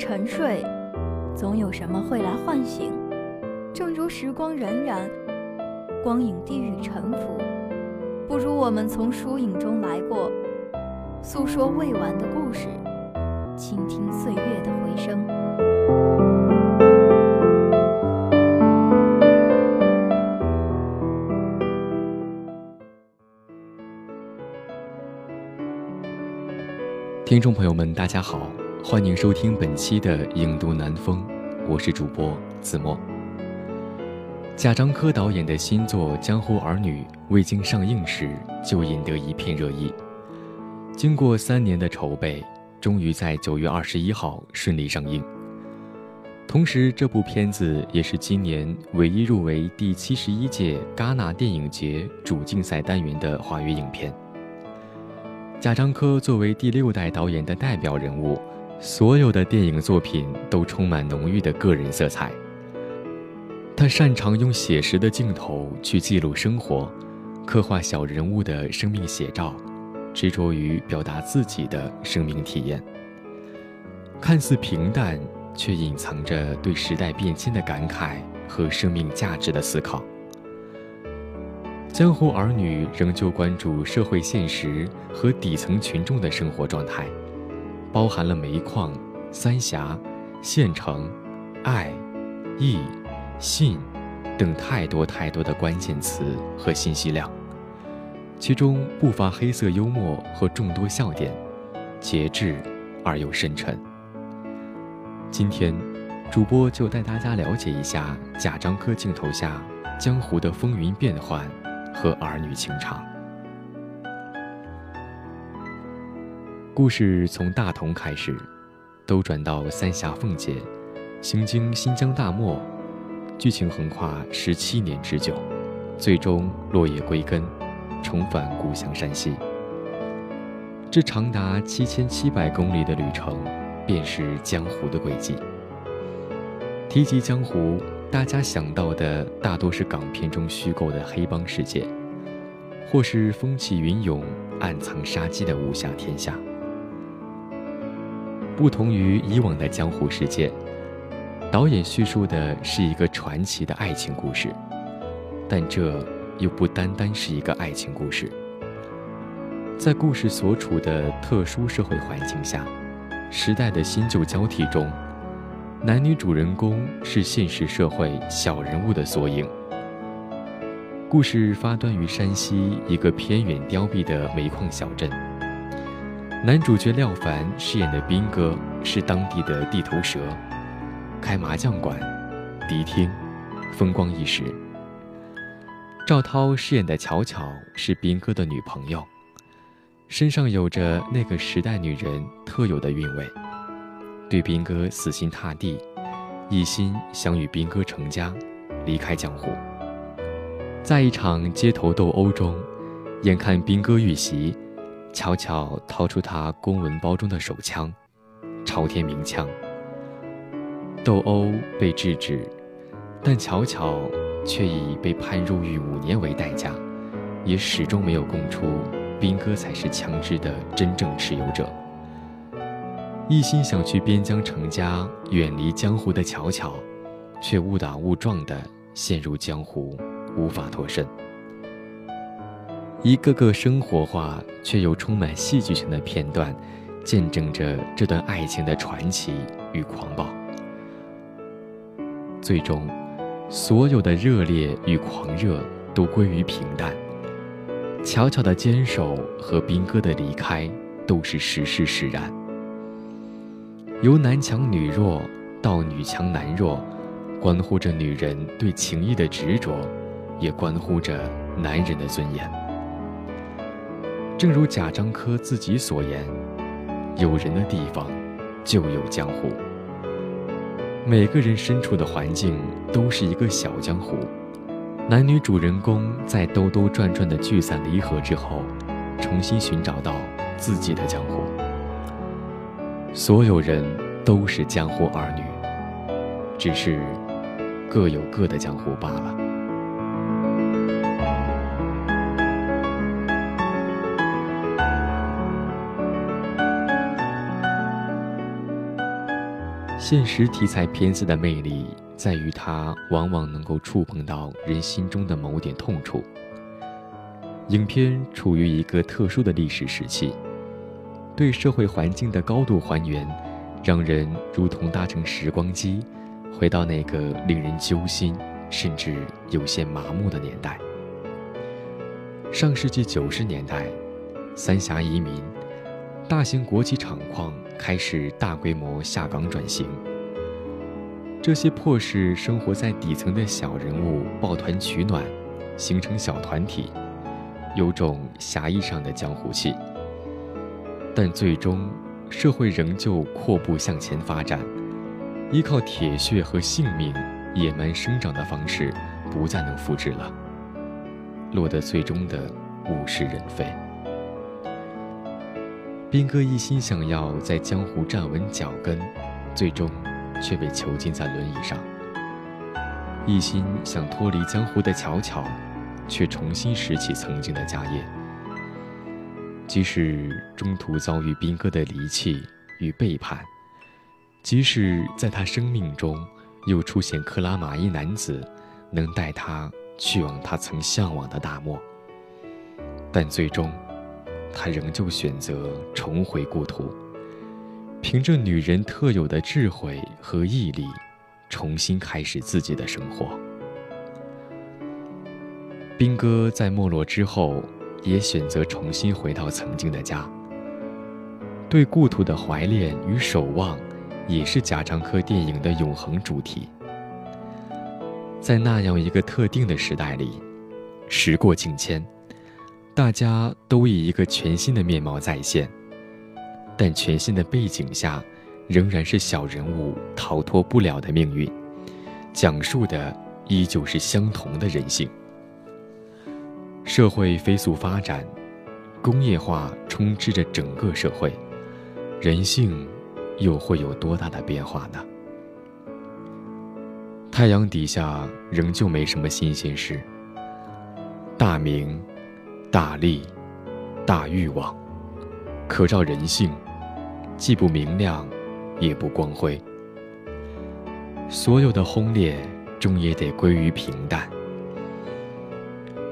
沉睡，总有什么会来唤醒。正如时光荏苒，光影地狱沉浮，不如我们从疏影中来过，诉说未完的故事，倾听岁月的回声。听众朋友们，大家好，欢迎收听本期的《影都南风》，我是主播子墨。贾樟柯导演的新作《江湖儿女》未经上映时就引得一片热议，经过三年的筹备，终于在九月二十一号顺利上映。同时，这部片子也是今年唯一入围第七十一届戛纳电影节主竞赛单元的华语影片。贾樟柯作为第六代导演的代表人物，所有的电影作品都充满浓郁的个人色彩。他擅长用写实的镜头去记录生活，刻画小人物的生命写照，执着于表达自己的生命体验。看似平淡，却隐藏着对时代变迁的感慨和生命价值的思考。江湖儿女仍旧关注社会现实和底层群众的生活状态，包含了煤矿、三峡、县城、爱、义、信等太多太多的关键词和信息量，其中不乏黑色幽默和众多笑点，节制而又深沉。今天，主播就带大家了解一下贾樟柯镜头下江湖的风云变幻。和儿女情长。故事从大同开始，兜转到三峡奉节，行经新疆大漠，剧情横跨十七年之久，最终落叶归根，重返故乡山西。这长达七千七百公里的旅程，便是江湖的轨迹。提及江湖。大家想到的大多是港片中虚构的黑帮世界，或是风起云涌、暗藏杀机的武侠天下。不同于以往的江湖世界，导演叙述的是一个传奇的爱情故事，但这又不单单是一个爱情故事。在故事所处的特殊社会环境下，时代的新旧交替中。男女主人公是现实社会小人物的缩影。故事发端于山西一个偏远凋敝的煤矿小镇。男主角廖凡饰演的斌哥是当地的地头蛇，开麻将馆、迪厅，风光一时。赵涛饰演的巧巧是斌哥的女朋友，身上有着那个时代女人特有的韵味。对斌哥死心塌地，一心想与斌哥成家，离开江湖。在一场街头斗殴中，眼看斌哥遇袭，巧巧掏出他公文包中的手枪，朝天鸣枪。斗殴被制止，但巧巧却以被判入狱五年为代价，也始终没有供出兵哥才是枪支的真正持有者。一心想去边疆成家、远离江湖的巧巧，却误打误撞地陷入江湖，无法脱身。一个个生活化却又充满戏剧性的片段，见证着这段爱情的传奇与狂暴。最终，所有的热烈与狂热都归于平淡。巧巧的坚守和兵哥的离开，都是时势使然。由男强女弱到女强男弱，关乎着女人对情谊的执着，也关乎着男人的尊严。正如贾樟柯自己所言：“有人的地方，就有江湖。每个人身处的环境都是一个小江湖。男女主人公在兜兜转转的聚散离合之后，重新寻找到自己的江湖。”所有人都是江湖儿女，只是各有各的江湖罢了。现实题材片子的魅力在于它往往能够触碰到人心中的某点痛处。影片处于一个特殊的历史时期，对社会环境的高度还原，让人如同搭乘时光机，回到那个令人揪心甚至有些麻木的年代。上世纪九十年代，三峡移民，大型国企厂矿开始大规模下岗转型，这些迫使生活在底层的小人物抱团取暖，形成小团体。有种狭义上的江湖气，但最终社会仍旧阔步向前发展，依靠铁血和性命野蛮生长的方式不再能复制了，落得最终的物是人非。兵哥一心想要在江湖站稳脚跟，最终却被囚禁在轮椅上；一心想脱离江湖的巧巧。却重新拾起曾经的家业。即使中途遭遇兵哥的离弃与背叛，即使在他生命中又出现克拉玛依男子，能带他去往他曾向往的大漠，但最终，他仍旧选择重回故土，凭着女人特有的智慧和毅力，重新开始自己的生活。兵哥在没落之后，也选择重新回到曾经的家。对故土的怀恋与守望，也是贾樟柯电影的永恒主题。在那样一个特定的时代里，时过境迁，大家都以一个全新的面貌再现，但全新的背景下，仍然是小人物逃脱不了的命运，讲述的依旧是相同的人性。社会飞速发展，工业化充斥着整个社会，人性又会有多大的变化呢？太阳底下仍旧没什么新鲜事。大明、大利、大欲望，可照人性，既不明亮，也不光辉。所有的轰烈，终也得归于平淡。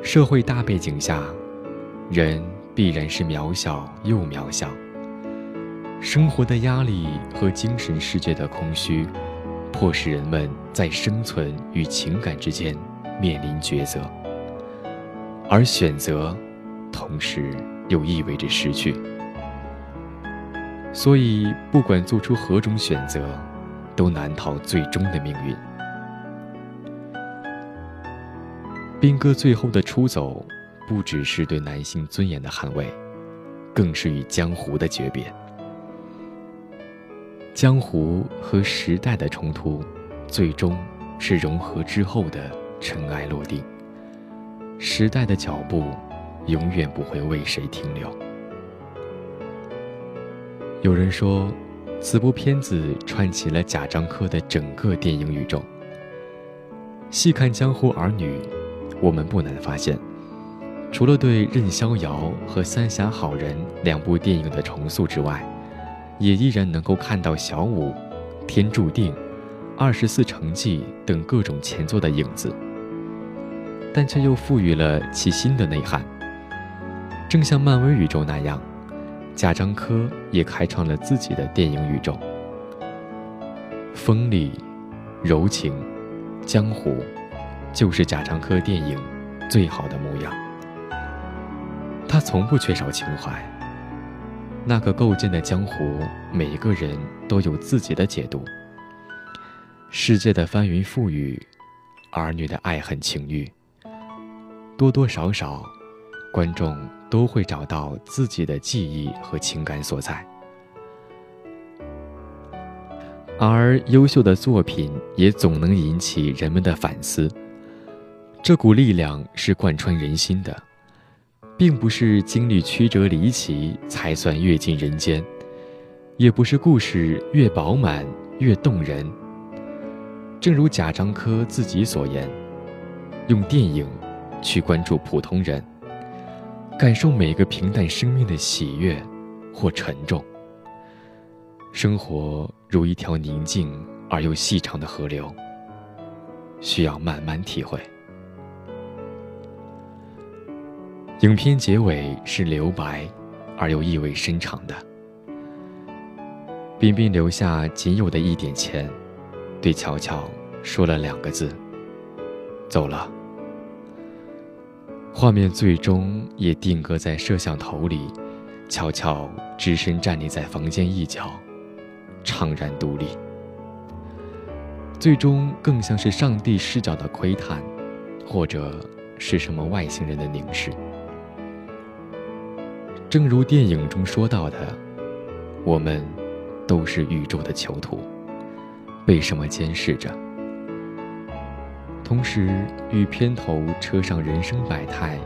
社会大背景下，人必然是渺小又渺小。生活的压力和精神世界的空虚，迫使人们在生存与情感之间面临抉择。而选择，同时又意味着失去。所以，不管做出何种选择，都难逃最终的命运。斌哥最后的出走，不只是对男性尊严的捍卫，更是与江湖的诀别。江湖和时代的冲突，最终是融合之后的尘埃落定。时代的脚步，永远不会为谁停留。有人说，此部片子串起了贾樟柯的整个电影宇宙。细看《江湖儿女》。我们不难发现，除了对《任逍遥》和《三峡好人》两部电影的重塑之外，也依然能够看到小五、天注定、二十四城记等各种前作的影子，但却又赋予了其新的内涵。正像漫威宇宙那样，贾樟柯也开创了自己的电影宇宙，锋利、柔情、江湖。就是贾樟柯电影最好的模样。他从不缺少情怀。那个构建的江湖，每一个人都有自己的解读。世界的翻云覆雨，儿女的爱恨情欲，多多少少，观众都会找到自己的记忆和情感所在。而优秀的作品也总能引起人们的反思。这股力量是贯穿人心的，并不是经历曲折离奇才算阅尽人间，也不是故事越饱满越动人。正如贾樟柯自己所言：“用电影去关注普通人，感受每个平淡生命的喜悦或沉重。生活如一条宁静而又细长的河流，需要慢慢体会。影片结尾是留白，而又意味深长的。彬彬留下仅有的一点钱，对乔乔说了两个字：“走了。”画面最终也定格在摄像头里，乔乔只身站立在房间一角，怅然独立。最终更像是上帝视角的窥探，或者是什么外星人的凝视。正如电影中说到的，我们都是宇宙的囚徒，被什么监视着？同时，与片头车上人生百态，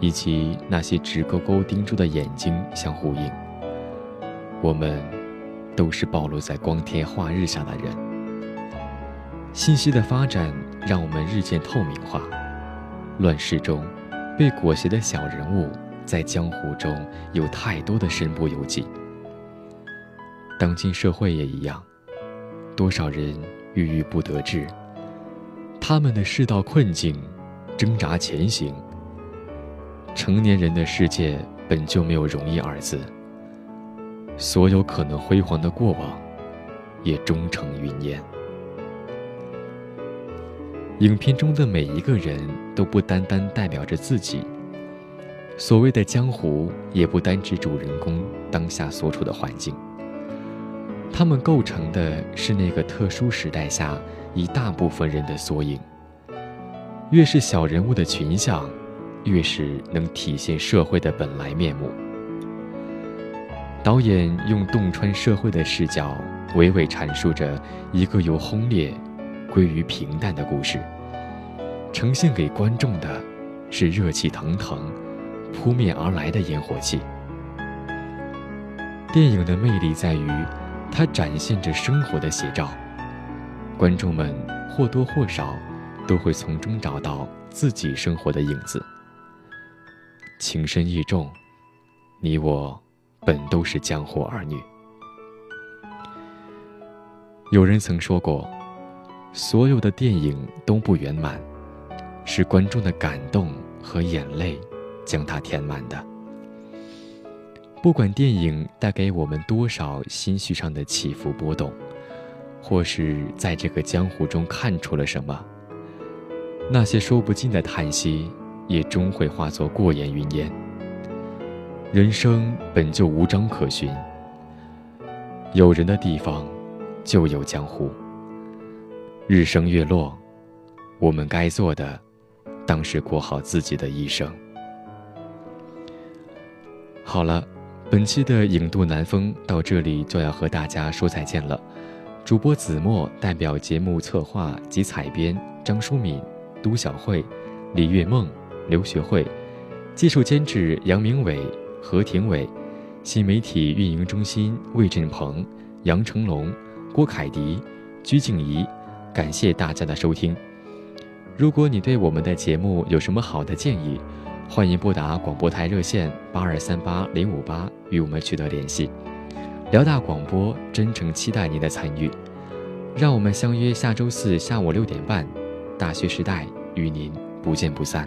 以及那些直勾勾盯住的眼睛相呼应。我们都是暴露在光天化日下的人。信息的发展让我们日渐透明化，乱世中被裹挟的小人物。在江湖中有太多的身不由己，当今社会也一样，多少人郁郁不得志。他们的世道困境，挣扎前行。成年人的世界本就没有容易二字，所有可能辉煌的过往，也终成云烟。影片中的每一个人都不单单代表着自己。所谓的江湖，也不单指主人公当下所处的环境，他们构成的是那个特殊时代下一大部分人的缩影。越是小人物的群像，越是能体现社会的本来面目。导演用洞穿社会的视角，娓娓阐述着一个由轰烈归于平淡的故事，呈现给观众的是热气腾腾。扑面而来的烟火气。电影的魅力在于，它展现着生活的写照，观众们或多或少都会从中找到自己生活的影子。情深意重，你我本都是江湖儿女。有人曾说过，所有的电影都不圆满，是观众的感动和眼泪。将它填满的。不管电影带给我们多少心绪上的起伏波动，或是在这个江湖中看出了什么，那些说不尽的叹息，也终会化作过眼云烟。人生本就无章可循，有人的地方，就有江湖。日升月落，我们该做的，当是过好自己的一生。好了，本期的影渡南风到这里就要和大家说再见了。主播子墨代表节目策划及采编张淑敏、都小慧、李月梦、刘学慧，技术监制杨明伟、何廷伟，新媒体运营中心魏振鹏、杨成龙、郭凯迪、鞠静怡。感谢大家的收听。如果你对我们的节目有什么好的建议，欢迎拨打广播台热线八二三八零五八与我们取得联系。辽大广播真诚期待您的参与，让我们相约下周四下午六点半，大学时代与您不见不散。